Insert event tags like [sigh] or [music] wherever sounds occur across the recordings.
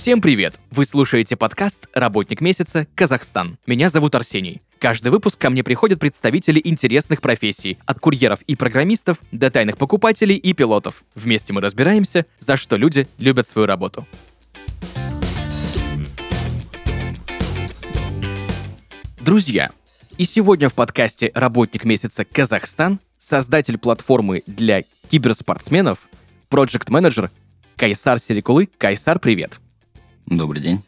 Всем привет! Вы слушаете подкаст «Работник месяца. Казахстан». Меня зовут Арсений. Каждый выпуск ко мне приходят представители интересных профессий, от курьеров и программистов до тайных покупателей и пилотов. Вместе мы разбираемся, за что люди любят свою работу. Друзья, и сегодня в подкасте «Работник месяца. Казахстан» создатель платформы для киберспортсменов, проект-менеджер Кайсар Серикулы. Кайсар, привет! Добрый день,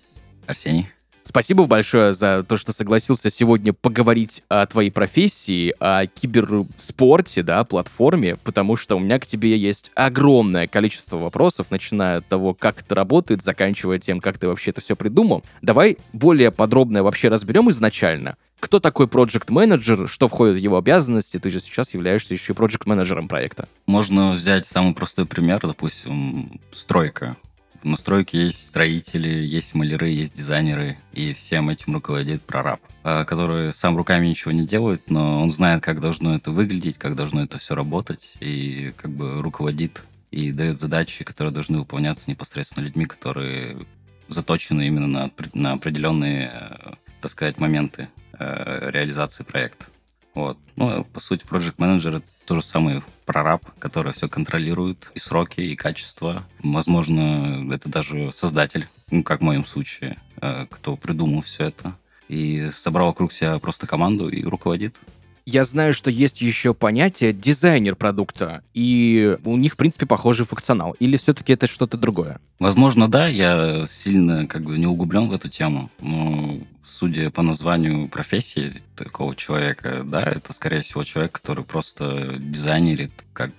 Арсений. Спасибо большое за то, что согласился сегодня поговорить о твоей профессии, о киберспорте, да, платформе, потому что у меня к тебе есть огромное количество вопросов, начиная от того, как это работает, заканчивая тем, как ты вообще это все придумал. Давай более подробно вообще разберем изначально, кто такой проект менеджер что входит в его обязанности, ты же сейчас являешься еще и проект менеджером проекта. Можно взять самый простой пример, допустим, стройка. В настройке есть строители, есть маляры, есть дизайнеры, и всем этим руководит прораб, а, который сам руками ничего не делает, но он знает, как должно это выглядеть, как должно это все работать, и как бы руководит и дает задачи, которые должны выполняться непосредственно людьми, которые заточены именно на, на определенные, э, так сказать, моменты э, реализации проекта. Вот. Ну, по сути, project менеджер это то же самый прораб, который все контролирует, и сроки, и качество. Возможно, это даже создатель, ну, как в моем случае, э, кто придумал все это. И собрал вокруг себя просто команду и руководит. Я знаю, что есть еще понятие дизайнер продукта, и у них, в принципе, похожий функционал. Или все-таки это что-то другое? Возможно, да. Я сильно как бы не углублен в эту тему. Но судя по названию профессии такого человека, да, это, скорее всего, человек, который просто дизайнерит, как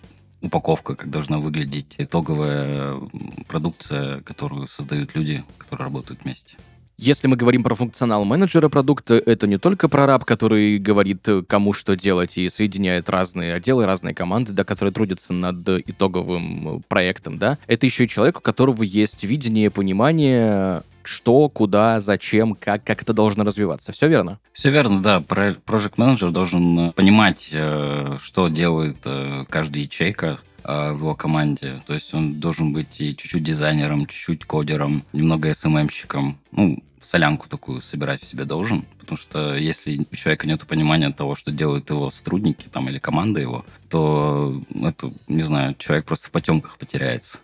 упаковка, как должна выглядеть итоговая продукция, которую создают люди, которые работают вместе. Если мы говорим про функционал менеджера продукта, это не только прораб, который говорит, э, кому что делать и соединяет разные отделы, разные команды, да, которые трудятся над итоговым э, проектом, да. Это еще и человек, у которого есть видение, понимание, что, куда, зачем, как, как это должно развиваться. Все верно? Все верно, да. Project менеджер должен э, понимать, что делает каждая ячейка, в его команде. То есть он должен быть и чуть-чуть дизайнером, чуть-чуть кодером, немного СММщиком. Ну, солянку такую собирать в себе должен, потому что если у человека нет понимания того, что делают его сотрудники там или команда его, то это, не знаю, человек просто в потемках потеряется.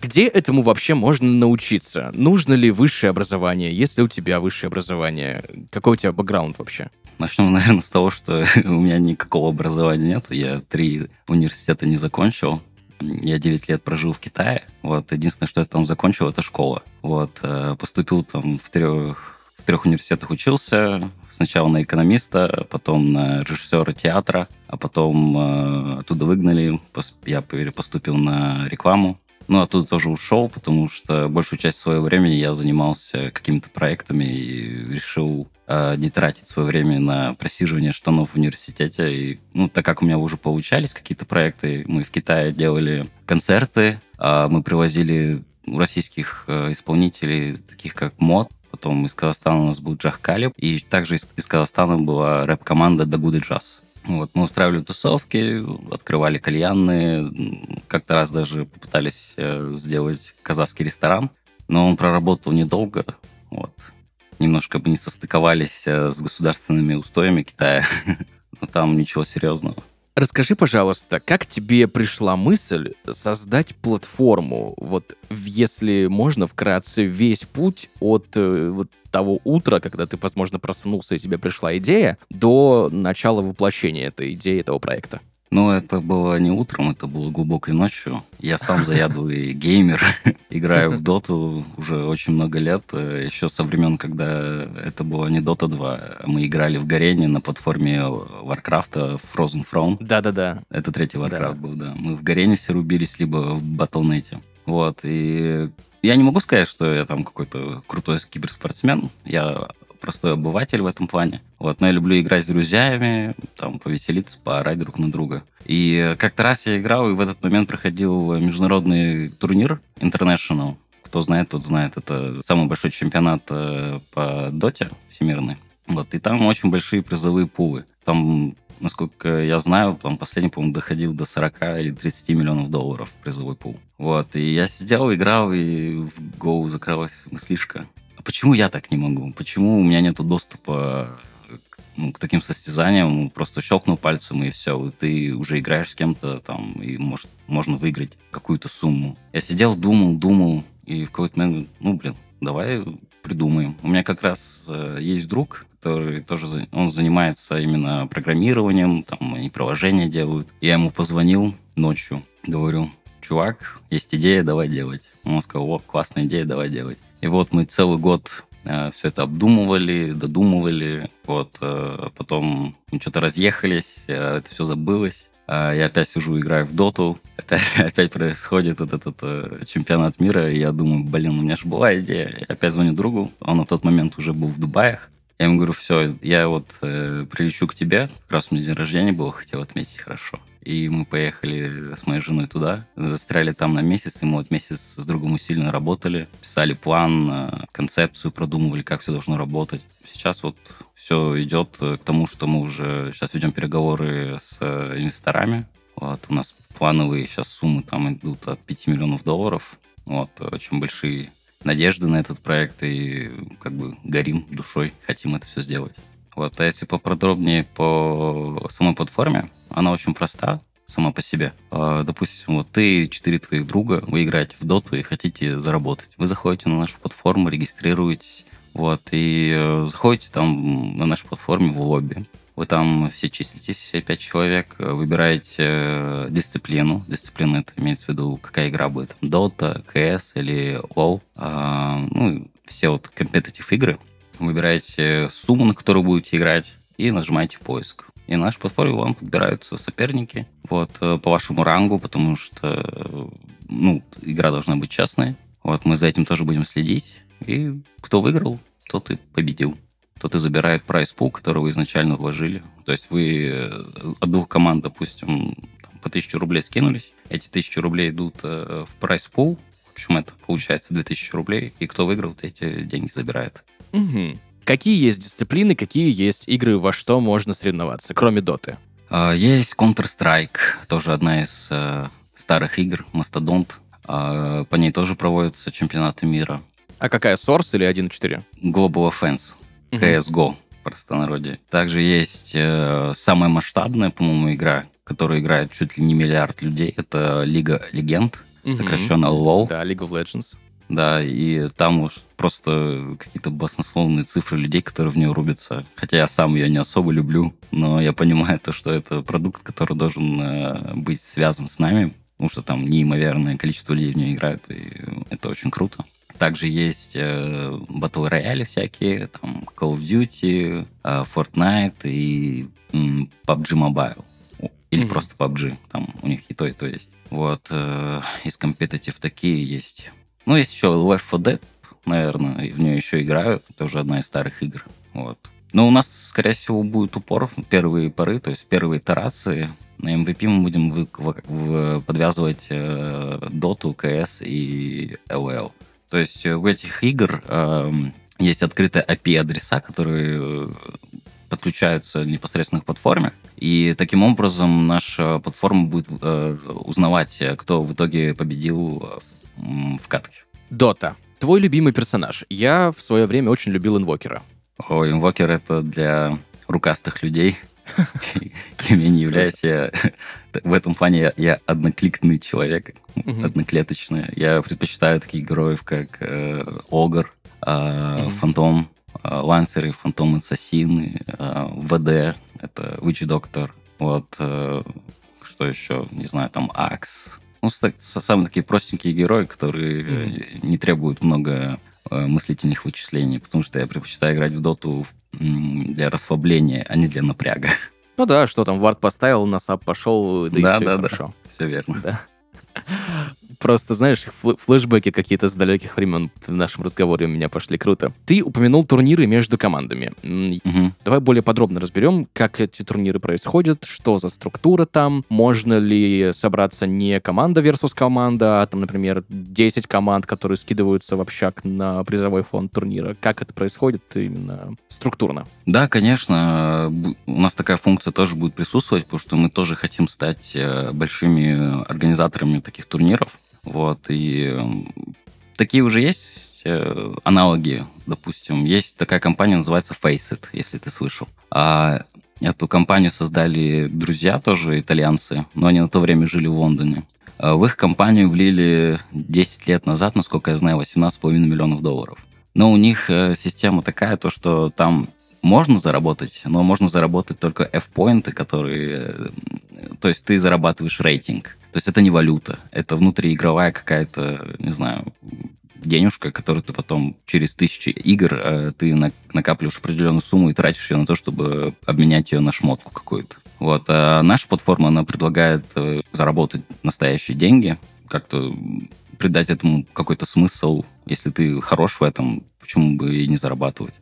Где этому вообще можно научиться? Нужно ли высшее образование? Есть ли у тебя высшее образование? Какой у тебя бэкграунд вообще? Начнем, [laughs] наверное, с того, что [laughs] у меня никакого образования нет. Я три университета не закончил. Я 9 лет прожил в Китае. Вот, единственное, что я там закончил, это школа. Вот, э, поступил там в трех, в трех университетах учился. Сначала на экономиста, потом на режиссера театра, а потом э, оттуда выгнали. Я поступил на рекламу. Ну, оттуда тоже ушел, потому что большую часть своего времени я занимался какими-то проектами и решил э, не тратить свое время на просиживание штанов в университете. И, ну, так как у меня уже получались какие-то проекты, мы в Китае делали концерты, э, мы привозили российских э, исполнителей, таких как МОД, потом из Казахстана у нас был Джах Калиб, и также из, из Казахстана была рэп-команда Good Jazz. Вот, мы устраивали тусовки, открывали кальянные, как-то раз даже попытались э, сделать казахский ресторан, но он проработал недолго, вот. Немножко бы не состыковались э, с государственными устоями Китая, [laughs] но там ничего серьезного. Расскажи, пожалуйста, как тебе пришла мысль создать платформу? Вот если можно вкратце весь путь от э, вот того утра, когда ты, возможно, проснулся и тебе пришла идея, до начала воплощения этой идеи, этого проекта. Ну, это было не утром, это было глубокой ночью. Я сам [laughs] заядлый геймер, [laughs] играю в доту уже очень много лет, еще со времен, когда это было не Dota 2. Мы играли в Гарене на платформе Warcraft Frozen Throne. Да-да-да. Это третий Warcraft был, да. Мы в Гарене все рубились, либо в Battle.net. Вот, и я не могу сказать, что я там какой-то крутой киберспортсмен. Я простой обыватель в этом плане. Вот, но я люблю играть с друзьями, там, повеселиться, поорать друг на друга. И как-то раз я играл, и в этот момент проходил международный турнир International. Кто знает, тот знает. Это самый большой чемпионат э, по доте всемирный. Вот, и там очень большие призовые пулы. Там насколько я знаю, там последний, по-моему, доходил до 40 или 30 миллионов долларов призовой пул. Вот, и я сидел, играл, и в Go закрылась мыслишка. Почему я так не могу? Почему у меня нет доступа к, ну, к таким состязаниям? Просто щелкнул пальцем, и все, ты уже играешь с кем-то там, и может, можно выиграть какую-то сумму. Я сидел, думал, думал, и в какой-то момент, ну, блин, давай придумаем. У меня как раз э, есть друг, который тоже он занимается именно программированием, там и приложения делают. Я ему позвонил ночью, говорю, чувак, есть идея, давай делать. Он сказал, о, классная идея, давай делать. И вот мы целый год э, все это обдумывали, додумывали, вот, э, потом мы что-то разъехались, э, это все забылось. Я опять сижу, играю в доту, опять, [laughs] опять происходит этот э, чемпионат мира, и я думаю, блин, у меня же была идея. Я опять звоню другу, он на тот момент уже был в Дубаях. Я ему говорю, все, я вот э, прилечу к тебе, как раз у меня день рождения был, хотел отметить хорошо. И мы поехали с моей женой туда, застряли там на месяц, и мы вот месяц с другом усиленно работали, писали план, э, концепцию, продумывали, как все должно работать. Сейчас вот все идет к тому, что мы уже сейчас ведем переговоры с э, инвесторами. Вот, у нас плановые сейчас суммы там идут от 5 миллионов долларов. Вот, очень большие надежды на этот проект и как бы горим душой, хотим это все сделать. Вот, а если поподробнее по самой платформе, она очень проста сама по себе. А, допустим, вот ты и четыре твоих друга, вы играете в доту и хотите заработать. Вы заходите на нашу платформу, регистрируетесь, вот, и э, заходите там на нашу платформе в лобби. Вы там все числитесь, все пять человек, выбираете э, дисциплину. Дисциплина это имеется в виду, какая игра будет. Dota, CS или WoW. А, ну, все вот компетитив игры выбираете сумму, на которую будете играть, и нажимаете поиск. И на нашей платформе вам подбираются соперники вот, э, по вашему рангу, потому что ну, игра должна быть частной. Вот, мы за этим тоже будем следить. И кто выиграл, тот и победил. Тот и забирает прайс пул, который вы изначально вложили. То есть вы э, от двух команд, допустим, по 1000 рублей скинулись. Эти 1000 рублей идут э, в прайс пул. В общем, это получается 2000 рублей. И кто выиграл, эти деньги забирает. Угу. Какие есть дисциплины, какие есть игры, во что можно соревноваться, кроме доты? А, есть Counter-Strike, тоже одна из э, старых игр, Мастодонт. Э, по ней тоже проводятся чемпионаты мира. А какая, Source или 1.4? Global Offense, угу. CSGO, в простонародье. Также есть э, самая масштабная, по-моему, игра, которую играет чуть ли не миллиард людей. Это Лига Легенд, угу. сокращенно LoL. Да, League of Legends. Да, и там уж просто какие-то баснословные цифры людей, которые в нее рубятся. Хотя я сам ее не особо люблю, но я понимаю то, что это продукт, который должен э, быть связан с нами, потому что там неимоверное количество людей в нее играют, и это очень круто. Также есть э, батл рояли всякие, там Call of Duty, э, Fortnite и э, PUBG Mobile. Или mm-hmm. просто PUBG. Там у них и то, и то есть. Вот. Э, из компетитив такие есть. Ну, есть еще Left 4 Dead, наверное, в нее еще играют. Это уже одна из старых игр. Вот. Но у нас, скорее всего, будет упор в первые поры, то есть первые итерации. На MVP мы будем в, в, в, подвязывать э, Dota, CS и LOL. То есть у этих игр э, есть открытые API-адреса, которые э, подключаются непосредственно к платформе. И таким образом наша платформа будет э, узнавать, кто в итоге победил в катке. Дота. Твой любимый персонаж. Я в свое время очень любил инвокера. О, инвокер это для рукастых людей. Кем я не являюсь. Я, в этом плане я, я однокликный человек, одноклеточный. Я предпочитаю таких героев, как э, Огр, э, Фантом, э, Лансеры, Фантом Ассасины, э, ВД, это Witch Doctor. Вот, э, что еще, не знаю, там Акс, ну, самые такие простенькие герои, которые mm. не требуют много э, мыслительных вычислений, потому что я предпочитаю играть в доту для расслабления, а не для напряга. Ну да, что там, вард поставил, на сап пошел, да, да и все да, хорошо. Да, все верно. Да. Просто, знаешь, фл- флешбеки какие-то с далеких времен в нашем разговоре у меня пошли круто. Ты упомянул турниры между командами. Угу. Давай более подробно разберем, как эти турниры происходят, что за структура там, можно ли собраться не команда versus команда, а там, например, 10 команд, которые скидываются в общак на призовой фонд турнира. Как это происходит именно структурно? Да, конечно. У нас такая функция тоже будет присутствовать, потому что мы тоже хотим стать э, большими организаторами таких турниров. Вот, и такие уже есть э, аналоги, допустим. Есть такая компания, называется Faceit, если ты слышал. А эту компанию создали друзья тоже, итальянцы, но они на то время жили в Лондоне. А в их компанию влили 10 лет назад, насколько я знаю, 18,5 миллионов долларов. Но у них э, система такая, то что там можно заработать, но можно заработать только F-поинты, которые... Э, то есть ты зарабатываешь рейтинг. То есть это не валюта, это внутриигровая какая-то, не знаю, денежка, которую ты потом через тысячи игр э, ты накапливаешь определенную сумму и тратишь ее на то, чтобы обменять ее на шмотку какую-то. Вот. А наша платформа, она предлагает э, заработать настоящие деньги, как-то придать этому какой-то смысл. Если ты хорош в этом, почему бы и не зарабатывать?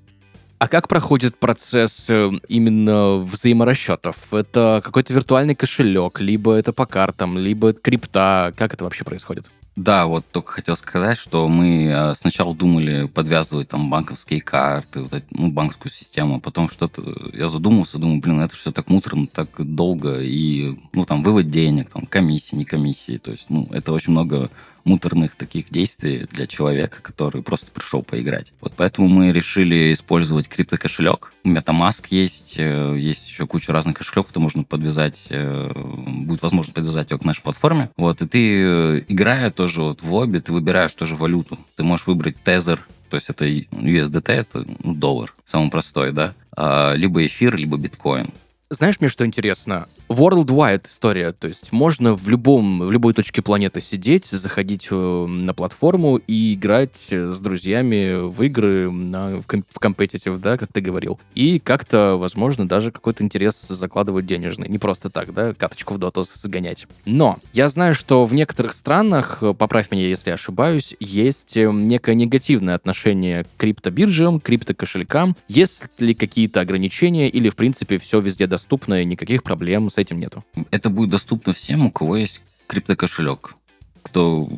А как проходит процесс э, именно взаиморасчетов? Это какой-то виртуальный кошелек, либо это по картам, либо крипта? Как это вообще происходит? Да, вот только хотел сказать, что мы э, сначала думали подвязывать там банковские карты, вот эти, ну, банковскую систему, а потом что-то... Я задумался, думаю, блин, это все так муторно, так долго, и, ну, там, вывод денег, там, комиссии, не комиссии, то есть, ну, это очень много муторных таких действий для человека, который просто пришел поиграть. Вот поэтому мы решили использовать криптокошелек. MetaMask есть, э, есть еще куча разных кошельков, кто можно подвязать, э, будет возможно подвязать его к нашей платформе. Вот, и ты, э, играя тоже вот в лобби, ты выбираешь тоже валюту. Ты можешь выбрать Tether, то есть это USDT, это ну, доллар, самый простой, да, а, либо эфир, либо биткоин. Знаешь, мне что интересно? Worldwide история, то есть можно в любом, в любой точке планеты сидеть, заходить э, на платформу и играть с друзьями в игры на, в, в competitive, да, как ты говорил. И как-то, возможно, даже какой-то интерес закладывать денежный. Не просто так, да, каточку в доту сгонять. Но я знаю, что в некоторых странах, поправь меня, если я ошибаюсь, есть э, некое негативное отношение к криптобиржам, криптокошелькам. Есть ли какие-то ограничения или, в принципе, все везде доступно и никаких проблем с этим нету. Это будет доступно всем, у кого есть криптокошелек кто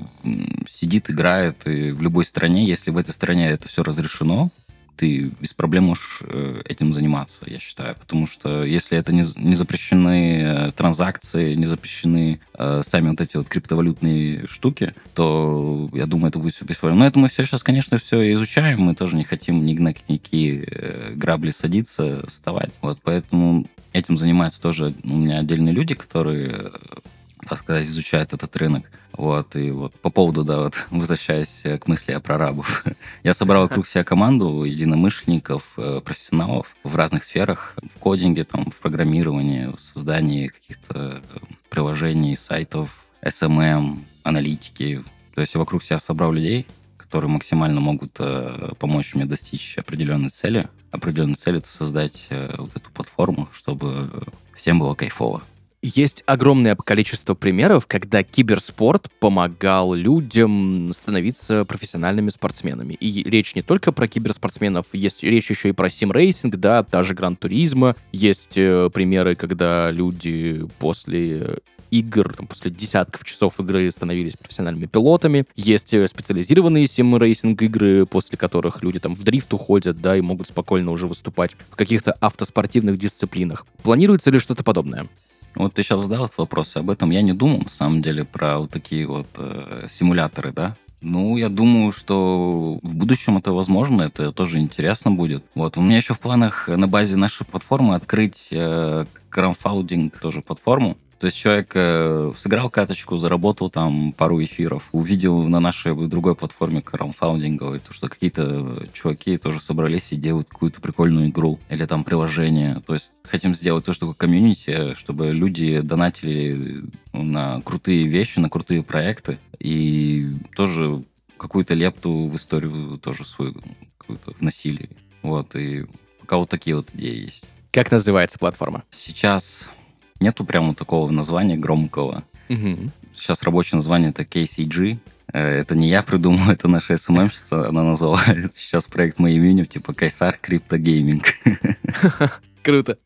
сидит, играет и в любой стране, если в этой стране это все разрешено, ты без проблем можешь э, этим заниматься, я считаю. Потому что если это не, не запрещены э, транзакции, не запрещены э, сами вот эти вот криптовалютные штуки, то я думаю, это будет все без проблем. Но это мы все сейчас, конечно, все изучаем. Мы тоже не хотим ни на какие э, грабли садиться, вставать. Вот поэтому Этим занимаются тоже у меня отдельные люди, которые, так сказать, изучают этот рынок. Вот, и вот по поводу, да, вот, [laughs] возвращаясь к мысли о прорабов. [laughs] Я собрал вокруг себя команду единомышленников, э, профессионалов в разных сферах, в кодинге, там, в программировании, в создании каких-то э, приложений, сайтов, SMM, эм эм, аналитики. То есть вокруг себя собрал людей, которые максимально могут э, помочь мне достичь определенной цели. Определенная цель — это создать э, вот эту платформу, чтобы всем было кайфово. Есть огромное количество примеров, когда киберспорт помогал людям становиться профессиональными спортсменами. И речь не только про киберспортсменов, есть речь еще и про sim racing, да, та же Gran Turismo. Есть э, примеры, когда люди после игр, там, после десятков часов игры становились профессиональными пилотами. Есть э, специализированные sim racing игры, после которых люди там в дрифт уходят, да, и могут спокойно уже выступать в каких-то автоспортивных дисциплинах. Планируется ли что-то подобное? Вот ты сейчас задал этот вопрос, об этом я не думал, на самом деле, про вот такие вот э, симуляторы, да, ну, я думаю, что в будущем это возможно, это тоже интересно будет. Вот, у меня еще в планах на базе нашей платформы открыть э, краудфандинг тоже платформу, то есть человек э, сыграл каточку, заработал там пару эфиров, увидел на нашей другой платформе краудфандинговой, то, что какие-то чуваки тоже собрались и делают какую-то прикольную игру или там приложение. То есть хотим сделать то, что такое комьюнити, чтобы люди донатили на крутые вещи, на крутые проекты и тоже какую-то лепту в историю тоже свою какую-то вносили. Вот, и пока вот такие вот идеи есть. Как называется платформа? Сейчас Нету прямо такого названия громкого. Угу. сейчас рабочее название это KCG. Э, это не я придумал, [laughs] это наша СММщица, она назвала [laughs] сейчас проект моим именем, типа Кайсар Криптогейминг. [laughs] Круто.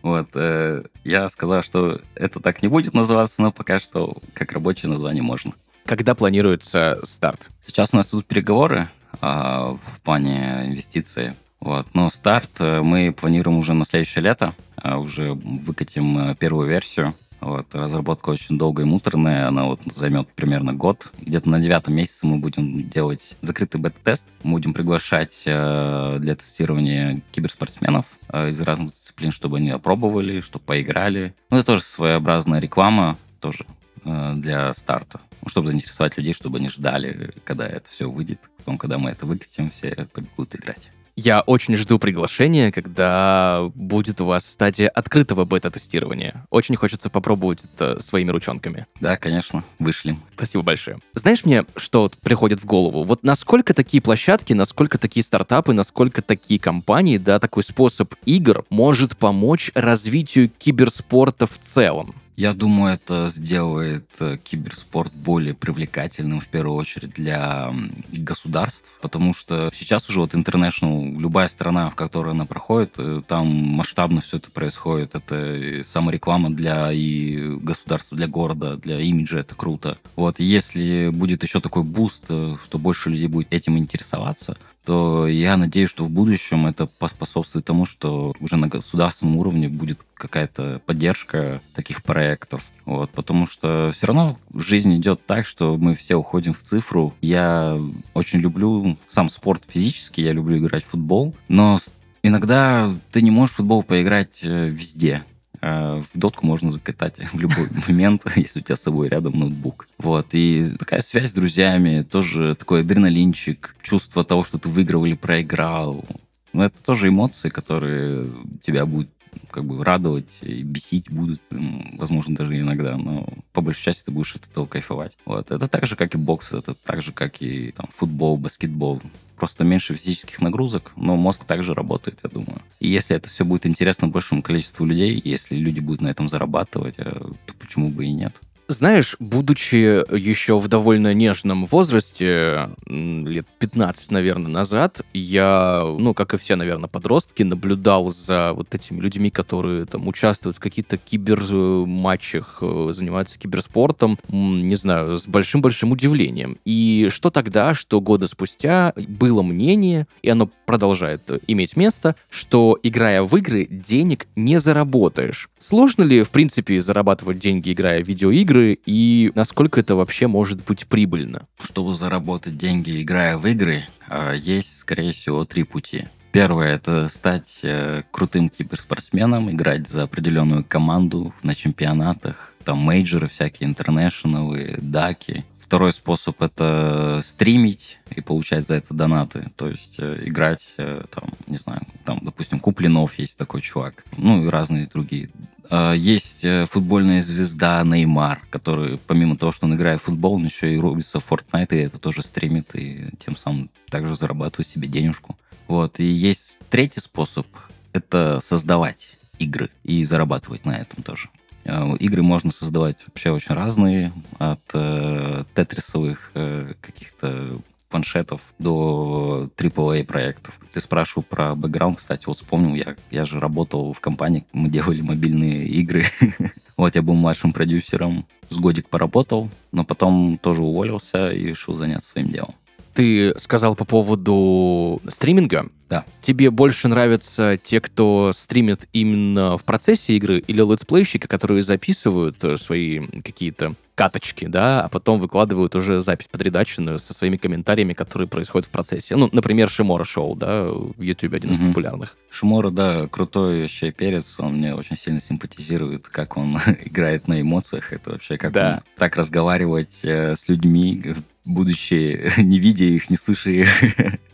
Вот, э, я сказал, что это так не будет называться, но пока что как рабочее название можно. Когда планируется старт? Сейчас у нас тут переговоры а, в плане инвестиций. Вот. Но старт э, мы планируем уже на следующее лето. А, уже выкатим э, первую версию. Вот, разработка очень долгая и муторная, она вот займет примерно год. Где-то на девятом месяце мы будем делать закрытый бета-тест. Мы будем приглашать э, для тестирования киберспортсменов э, из разных дисциплин, чтобы они опробовали, чтобы поиграли. Ну, это тоже своеобразная реклама, тоже э, для старта, ну, чтобы заинтересовать людей, чтобы они ждали, когда это все выйдет. Потом, когда мы это выкатим, все будут играть. Я очень жду приглашения, когда будет у вас стадия открытого бета-тестирования. Очень хочется попробовать это своими ручонками. Да, конечно, вышли. Спасибо большое. Знаешь мне, что вот приходит в голову? Вот насколько такие площадки, насколько такие стартапы, насколько такие компании, да, такой способ игр может помочь развитию киберспорта в целом? Я думаю, это сделает э, киберспорт более привлекательным, в первую очередь, для государств, потому что сейчас уже вот International, любая страна, в которой она проходит, э, там масштабно все это происходит. Это самореклама для и государства, для города, для имиджа, это круто. Вот, если будет еще такой boost, э, что больше людей будет этим интересоваться, то я надеюсь, что в будущем это поспособствует тому, что уже на государственном уровне будет какая-то поддержка таких проектов. Вот, потому что все равно жизнь идет так, что мы все уходим в цифру. Я очень люблю сам спорт физически, я люблю играть в футбол, но иногда ты не можешь в футбол поиграть э, везде. А в дотку можно закатать [laughs] в любой момент, [laughs] если у тебя с собой рядом ноутбук. Вот. И такая связь с друзьями, тоже такой адреналинчик, чувство того, что ты выиграл или проиграл. Ну, это тоже эмоции, которые тебя будут как бы радовать и бесить будут, возможно, даже иногда, но по большей части ты будешь от этого кайфовать. Вот. Это так же, как и бокс, это так же, как и там, футбол, баскетбол. Просто меньше физических нагрузок, но мозг также работает, я думаю. И если это все будет интересно большему количеству людей, если люди будут на этом зарабатывать, э, то почему бы и нет? Знаешь, будучи еще в довольно нежном возрасте, лет 15, наверное, назад, я, ну, как и все, наверное, подростки, наблюдал за вот этими людьми, которые там участвуют в каких-то киберматчах, э, занимаются киберспортом, не знаю, с большим-большим удивлением. И что тогда, что года спустя было мнение, и оно продолжает иметь место, что, играя в игры, денег не заработаешь. Сложно ли, в принципе, зарабатывать деньги, играя в видеоигры, игры и насколько это вообще может быть прибыльно? Чтобы заработать деньги, играя в игры, а, есть, скорее всего, три пути. Первое – это стать э, крутым киберспортсменом, играть за определенную команду на чемпионатах, там мейджоры всякие, интернешнлы, даки. Второй способ – это стримить и получать за это донаты. То есть э, играть, э, там, не знаю, там, допустим, Куплинов есть такой чувак. Ну и разные другие а, есть э, футбольная звезда Неймар, который, помимо того, что он играет в футбол, он еще и рубится в Fortnite, и это тоже стримит, и тем самым также зарабатывает себе денежку. Вот. И есть третий способ — это создавать игры и зарабатывать на этом тоже. А, игры можно создавать вообще очень разные, от э, тетрисовых э, каких-то планшетов до AAA проектов. Ты спрашивал про бэкграунд, кстати, вот вспомнил, я, я же работал в компании, мы делали мобильные игры. [laughs] вот я был младшим продюсером, с годик поработал, но потом тоже уволился и решил заняться своим делом. Ты сказал по поводу стриминга. Да. Тебе больше нравятся те, кто стримит именно в процессе игры, или летсплейщики, которые записывают э, свои какие-то каточки, да, а потом выкладывают уже запись подредаченную со своими комментариями, которые происходят в процессе. Ну, например, Шимора Шоу, да, в YouTube один из mm-hmm. популярных. Шимора, да, крутой вообще перец, он мне очень сильно симпатизирует, как он [laughs] играет на эмоциях, это вообще как да. он так разговаривать э, с людьми, будучи [laughs] не видя их, не слыша их. [laughs]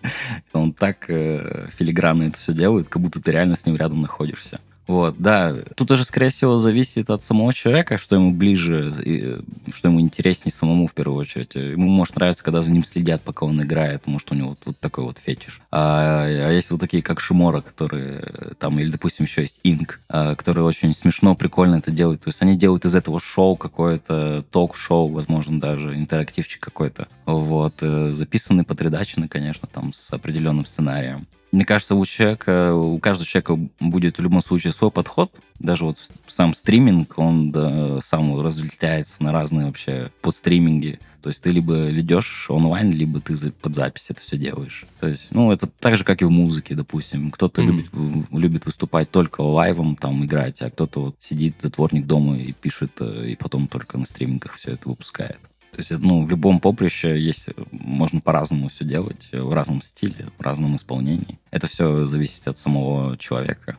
Он так э, филигранно это все делает, как будто ты реально с ним рядом находишься. Вот, да. Тут уже, скорее всего, зависит от самого человека, что ему ближе, и, что ему интереснее самому в первую очередь. Ему может нравиться, когда за ним следят, пока он играет, может, у него вот, такой вот фетиш. А, а есть вот такие, как Шимора, которые там, или, допустим, еще есть Инк, а, которые очень смешно, прикольно это делают. То есть они делают из этого шоу какое-то, ток-шоу, возможно, даже интерактивчик какой-то. Вот. Э, записанный, подредаченный, конечно, там, с определенным сценарием. Мне кажется, у человека, у каждого человека будет в любом случае свой подход. Даже вот сам стриминг, он да, сам разлетается на разные вообще подстриминги. То есть ты либо ведешь онлайн, либо ты под запись это все делаешь. То есть, ну, это так же, как и в музыке, допустим. Кто-то mm-hmm. любит, любит выступать только лайвом, там, играть, а кто-то вот сидит затворник дома и пишет, э, и потом только на стримингах все это выпускает. То есть, ну, в любом поприще есть, можно по-разному все делать, в разном стиле, в разном исполнении. Это все зависит от самого человека.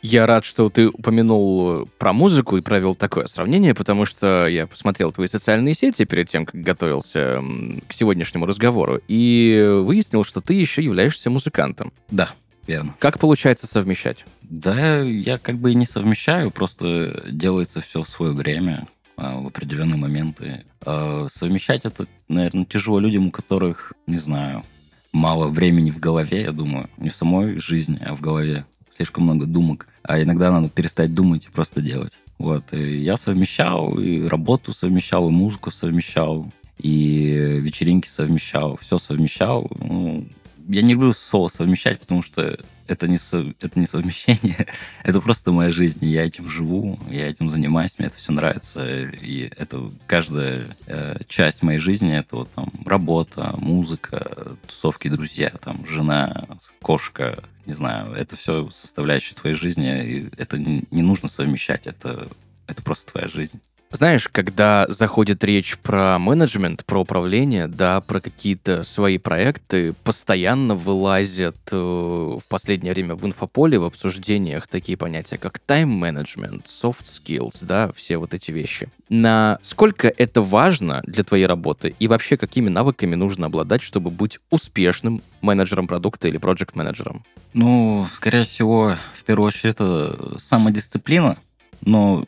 Я рад, что ты упомянул про музыку и провел такое сравнение, потому что я посмотрел твои социальные сети перед тем, как готовился к сегодняшнему разговору, и выяснил, что ты еще являешься музыкантом. Да, верно. Как получается совмещать? Да, я как бы и не совмещаю, просто делается все в свое время. А, в определенные моменты. А, совмещать это, наверное, тяжело людям, у которых, не знаю, мало времени в голове, я думаю. Не в самой жизни, а в голове. Слишком много думок. А иногда надо перестать думать и просто делать. Вот. И я совмещал, и работу совмещал, и музыку совмещал, и вечеринки совмещал. Все совмещал. Ну, я не люблю слово совмещать, потому что это не, со, это не совмещение, [laughs] это просто моя жизнь, я этим живу, я этим занимаюсь, мне это все нравится, и это каждая э, часть моей жизни, это вот там работа, музыка, тусовки, друзья, там жена, кошка, не знаю, это все составляющие твоей жизни, и это не, нужно совмещать, это, это просто твоя жизнь. Знаешь, когда заходит речь про менеджмент, про управление, да, про какие-то свои проекты, постоянно вылазят э, в последнее время в инфополе, в обсуждениях такие понятия, как тайм-менеджмент, soft skills, да, все вот эти вещи. Насколько это важно для твоей работы и вообще какими навыками нужно обладать, чтобы быть успешным менеджером продукта или проект-менеджером? Ну, скорее всего, в первую очередь, это самодисциплина, но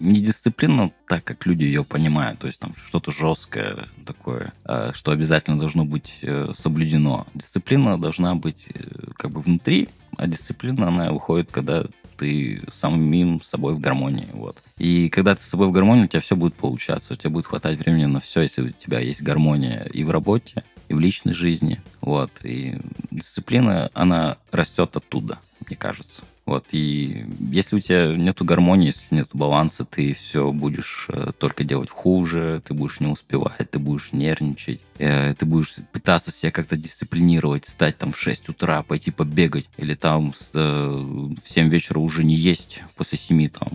не дисциплина так, как люди ее понимают, то есть там что-то жесткое такое, а, что обязательно должно быть э, соблюдено. Дисциплина должна быть э, как бы внутри, а дисциплина, она выходит, когда ты самим собой в гармонии. Вот. И когда ты с собой в гармонии, у тебя все будет получаться, у тебя будет хватать времени на все, если у тебя есть гармония и в работе, и в личной жизни. Вот. И дисциплина, она растет оттуда, мне кажется. Вот, и если у тебя нету гармонии, если нету баланса, ты все будешь э, только делать хуже, ты будешь не успевать, ты будешь нервничать, э, ты будешь пытаться себя как-то дисциплинировать, встать там в 6 утра, пойти побегать, или там э, в 7 вечера уже не есть после 7 там.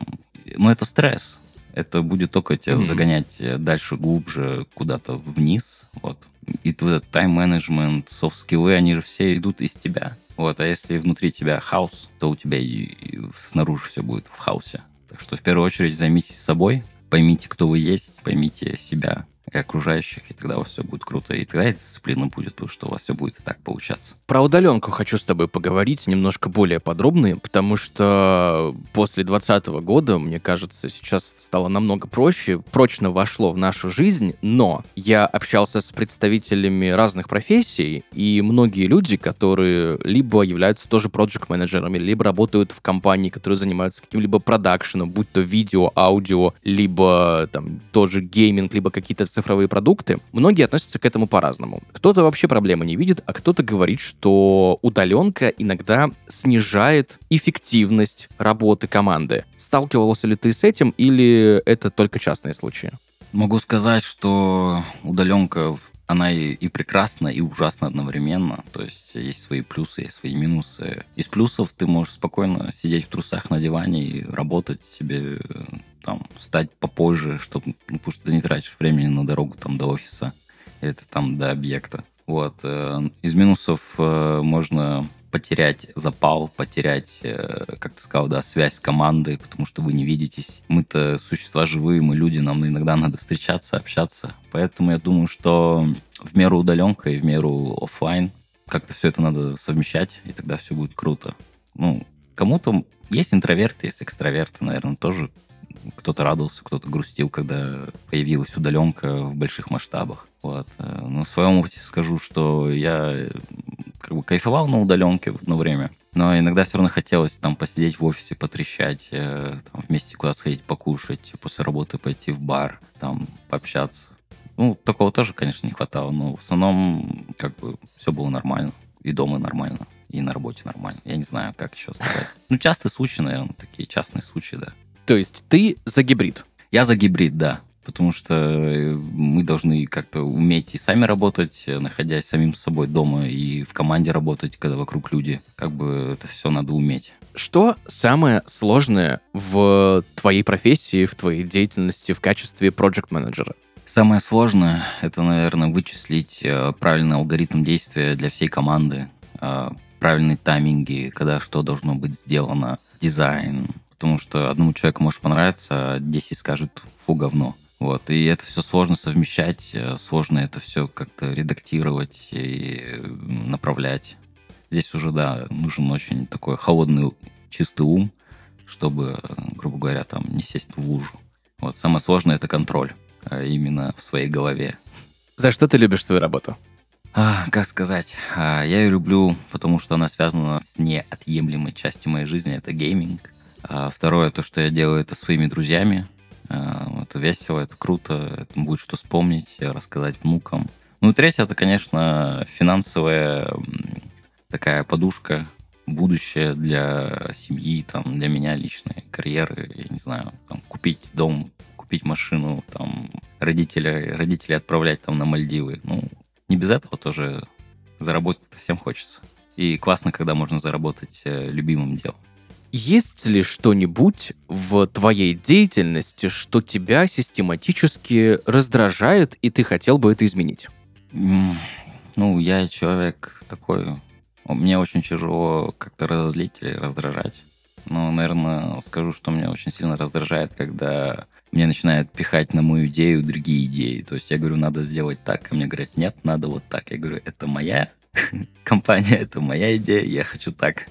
Но это стресс. Это будет только тебя mm-hmm. загонять дальше, глубже, куда-то вниз. Вот. И твой тайм-менеджмент, софт-скиллы, они же все идут из тебя. Вот, а если внутри тебя хаос, то у тебя и, и снаружи все будет в хаосе. Так что в первую очередь займитесь собой, поймите, кто вы есть, поймите себя, и окружающих, и тогда у вас все будет круто. И тогда и дисциплина будет, потому что у вас все будет и так получаться. Про удаленку хочу с тобой поговорить немножко более подробно, потому что после 2020 года, мне кажется, сейчас стало намного проще, прочно вошло в нашу жизнь, но я общался с представителями разных профессий, и многие люди, которые либо являются тоже проект-менеджерами, либо работают в компании, которые занимаются каким-либо продакшеном, будь то видео, аудио, либо там тоже гейминг, либо какие-то цифровые продукты, многие относятся к этому по-разному. Кто-то вообще проблемы не видит, а кто-то говорит, что удаленка иногда снижает эффективность работы команды. Сталкивался ли ты с этим или это только частные случаи? Могу сказать, что удаленка она и, и прекрасна, и ужасна одновременно. То есть есть свои плюсы, есть свои минусы. Из плюсов ты можешь спокойно сидеть в трусах на диване и работать себе там, встать попозже, чтобы, ну, потому что ты не тратишь времени на дорогу там до офиса, это там до объекта. Вот. Э, из минусов э, можно потерять запал, потерять, э, как ты сказал, да, связь с командой, потому что вы не видитесь. Мы-то существа живые, мы люди, нам иногда надо встречаться, общаться. Поэтому я думаю, что в меру удаленка и в меру офлайн как-то все это надо совмещать, и тогда все будет круто. Ну, кому-то есть интроверты, есть экстраверты, наверное, тоже кто-то радовался, кто-то грустил, когда появилась удаленка в больших масштабах. Вот. Э, в своем опыте скажу, что я как бы кайфовал на удаленке в одно время, но иногда все равно хотелось там посидеть в офисе, потрещать, э, там, вместе куда сходить покушать, после работы пойти в бар, там пообщаться. Ну, такого тоже, конечно, не хватало, но в основном как бы все было нормально. И дома нормально, и на работе нормально. Я не знаю, как еще сказать. Ну, частые случаи, наверное, такие частные случаи, да. То есть ты за гибрид? Я за гибрид, да. Потому что э, мы должны как-то уметь и сами работать, э, находясь самим собой дома, и в команде работать, когда вокруг люди. Как бы это все надо уметь. Что самое сложное в твоей профессии, в твоей деятельности в качестве проект-менеджера? Самое сложное – это, наверное, вычислить э, правильный алгоритм действия для всей команды, правильные тайминги, когда что должно быть сделано, дизайн, потому что одному человеку может понравиться, а 10 скажет «фу, говно». Вот, и это все сложно совмещать, э, сложно это все как-то редактировать и направлять. Здесь уже, да, нужен очень такой холодный, чистый ум, чтобы, грубо говоря, там не сесть в лужу. Вот, самое сложное — это контроль, а именно в своей голове. За что ты любишь свою работу? А, как сказать, а, я ее люблю, потому что она связана с неотъемлемой частью моей жизни, это гейминг. А второе, то, что я делаю это своими друзьями. А, это весело, это круто, это будет что вспомнить, рассказать внукам. Ну и третье, это, конечно, финансовая такая подушка, будущее для семьи, там, для меня личной карьеры, я не знаю, там, купить дом, купить машину, там, родителей, родителей отправлять там на Мальдивы. Ну, не без этого тоже заработать всем хочется. И классно, когда можно заработать э, любимым делом. Есть ли что-нибудь в твоей деятельности, что тебя систематически раздражает, и ты хотел бы это изменить? Ну, я человек такой... Мне очень тяжело как-то разозлить или раздражать. Но, наверное, скажу, что меня очень сильно раздражает, когда мне начинают пихать на мою идею другие идеи. То есть я говорю, надо сделать так, а мне говорят, нет, надо вот так. Я говорю, это моя [laughs] компания, это моя идея, я хочу так.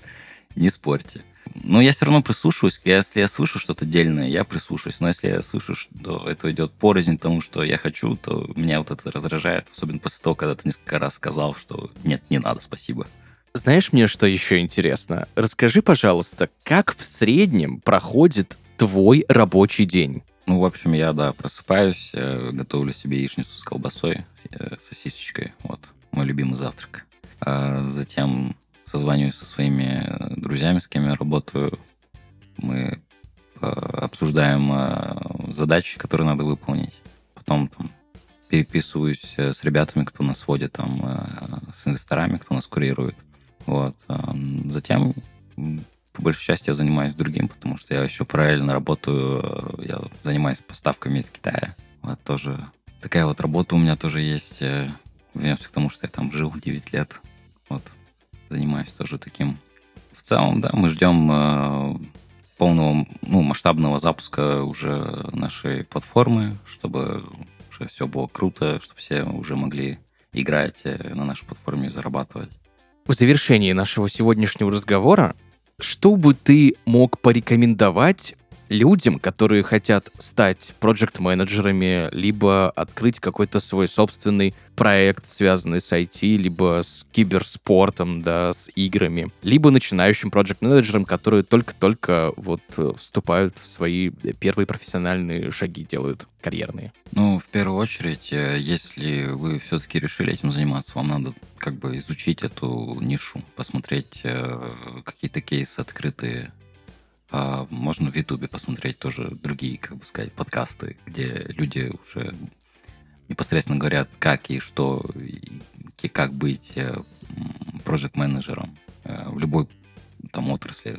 Не спорьте. Но я все равно прислушиваюсь. Если я слышу что-то дельное, я прислушаюсь. Но если я слышу, что это идет порознь тому, что я хочу, то меня вот это раздражает. Особенно после того, когда ты несколько раз сказал, что нет, не надо, спасибо. Знаешь мне, что еще интересно? Расскажи, пожалуйста, как в среднем проходит твой рабочий день? Ну, в общем, я, да, просыпаюсь, э, готовлю себе яичницу с колбасой, э, сосисочкой. Вот, мой любимый завтрак. А затем созваниваюсь со своими э, друзьями, с кем я работаю. Мы э, обсуждаем э, задачи, которые надо выполнить. Потом там переписываюсь с ребятами, кто нас водит, там, с инвесторами, кто нас курирует. Вот. Затем, по большей части, я занимаюсь другим, потому что я еще параллельно работаю, я занимаюсь поставками из Китая. Вот тоже такая вот работа у меня тоже есть. Вернемся к тому, что я там жил 9 лет. Вот занимаюсь тоже таким. В целом, да, мы ждем э, полного, ну, масштабного запуска уже нашей платформы, чтобы уже все было круто, чтобы все уже могли играть э, на нашей платформе и зарабатывать. В завершении нашего сегодняшнего разговора, что бы ты мог порекомендовать людям, которые хотят стать проект-менеджерами, либо открыть какой-то свой собственный проект, связанный с IT, либо с киберспортом, да, с играми, либо начинающим проект-менеджерам, которые только-только вот э, вступают в свои первые профессиональные шаги, делают карьерные? Ну, в первую очередь, э, если вы все-таки решили этим заниматься, вам надо как бы изучить эту нишу, посмотреть э, какие-то кейсы открытые а, можно в Ютубе посмотреть тоже другие, как бы сказать, подкасты, где люди уже непосредственно говорят, как и что, и как быть проект-менеджером э, э, в любой там отрасли,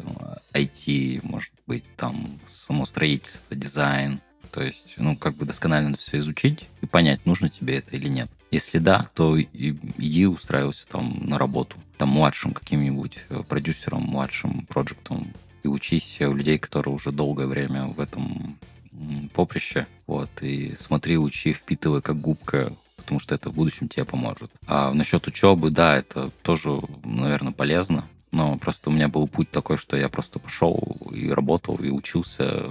IT, может быть, там само строительство, дизайн. То есть, ну, как бы досконально все изучить и понять, нужно тебе это или нет. Если да, то иди устраивайся там на работу. Там младшим каким-нибудь э, продюсером, младшим проектом и учись у людей, которые уже долгое время в этом поприще. Вот, и смотри, учи, впитывай как губка, потому что это в будущем тебе поможет. А насчет учебы, да, это тоже, наверное, полезно. но просто у меня был путь такой, что я просто пошел и работал, и учился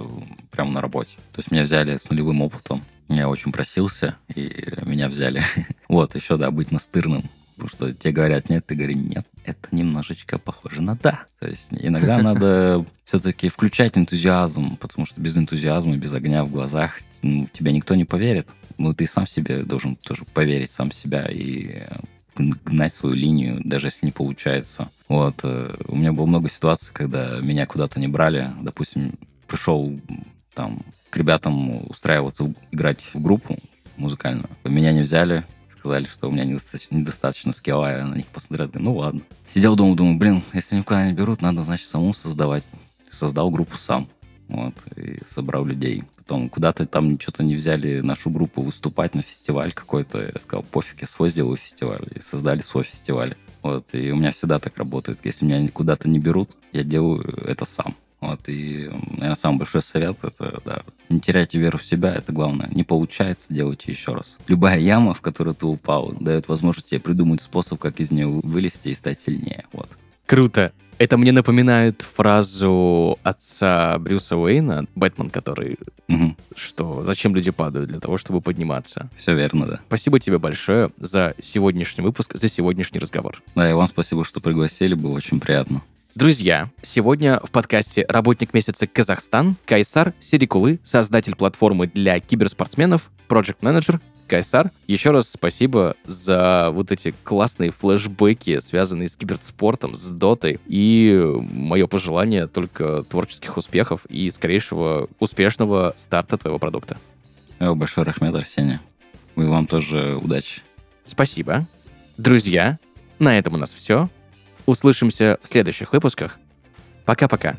прямо на работе. То есть меня взяли с нулевым опытом, я очень просился, и меня взяли. [laughs] вот, еще, да, быть настырным. Потому что тебе говорят нет, ты говоришь нет. Это немножечко похоже на да. То есть иногда надо [laughs] все-таки включать энтузиазм, потому что без энтузиазма, без огня в глазах ну, тебя никто не поверит. Ну, ты сам себе должен тоже поверить сам себя и гнать свою линию, даже если не получается. Вот. Э, у меня было много ситуаций, когда меня куда-то не брали. Допустим, пришел там к ребятам устраиваться, играть в группу музыкальную. Меня не взяли, сказали, что у меня недостаточно, недостаточно скилла, я на них посмотрел, ну ладно. Сидел дома, думаю, блин, если никуда не берут, надо, значит, самому создавать. Создал группу сам, вот, и собрал людей. Потом куда-то там что-то не взяли нашу группу выступать на фестиваль какой-то. Я сказал, пофиг, я свой сделаю фестиваль. И создали свой фестиваль. Вот, и у меня всегда так работает. Если меня куда-то не берут, я делаю это сам. Вот, и, наверное, самый большой совет – это, да, не теряйте веру в себя, это главное. Не получается, делайте еще раз. Любая яма, в которую ты упал, дает возможность тебе придумать способ, как из нее вылезти и стать сильнее. Вот. Круто. Это мне напоминает фразу отца Брюса Уэйна, Бэтмен, который, угу. что зачем люди падают? Для того, чтобы подниматься. Все верно, да. Спасибо тебе большое за сегодняшний выпуск, за сегодняшний разговор. Да, и вам спасибо, что пригласили, было очень приятно. Друзья, сегодня в подкасте «Работник месяца Казахстан» Кайсар Серикулы, создатель платформы для киберспортсменов, Project Manager. Кайсар, еще раз спасибо за вот эти классные флешбеки, связанные с киберспортом, с дотой. И мое пожелание только творческих успехов и скорейшего успешного старта твоего продукта. Большой рахмет, Арсений. И вам тоже удачи. Спасибо. Друзья, на этом у нас все. Услышимся в следующих выпусках. Пока-пока.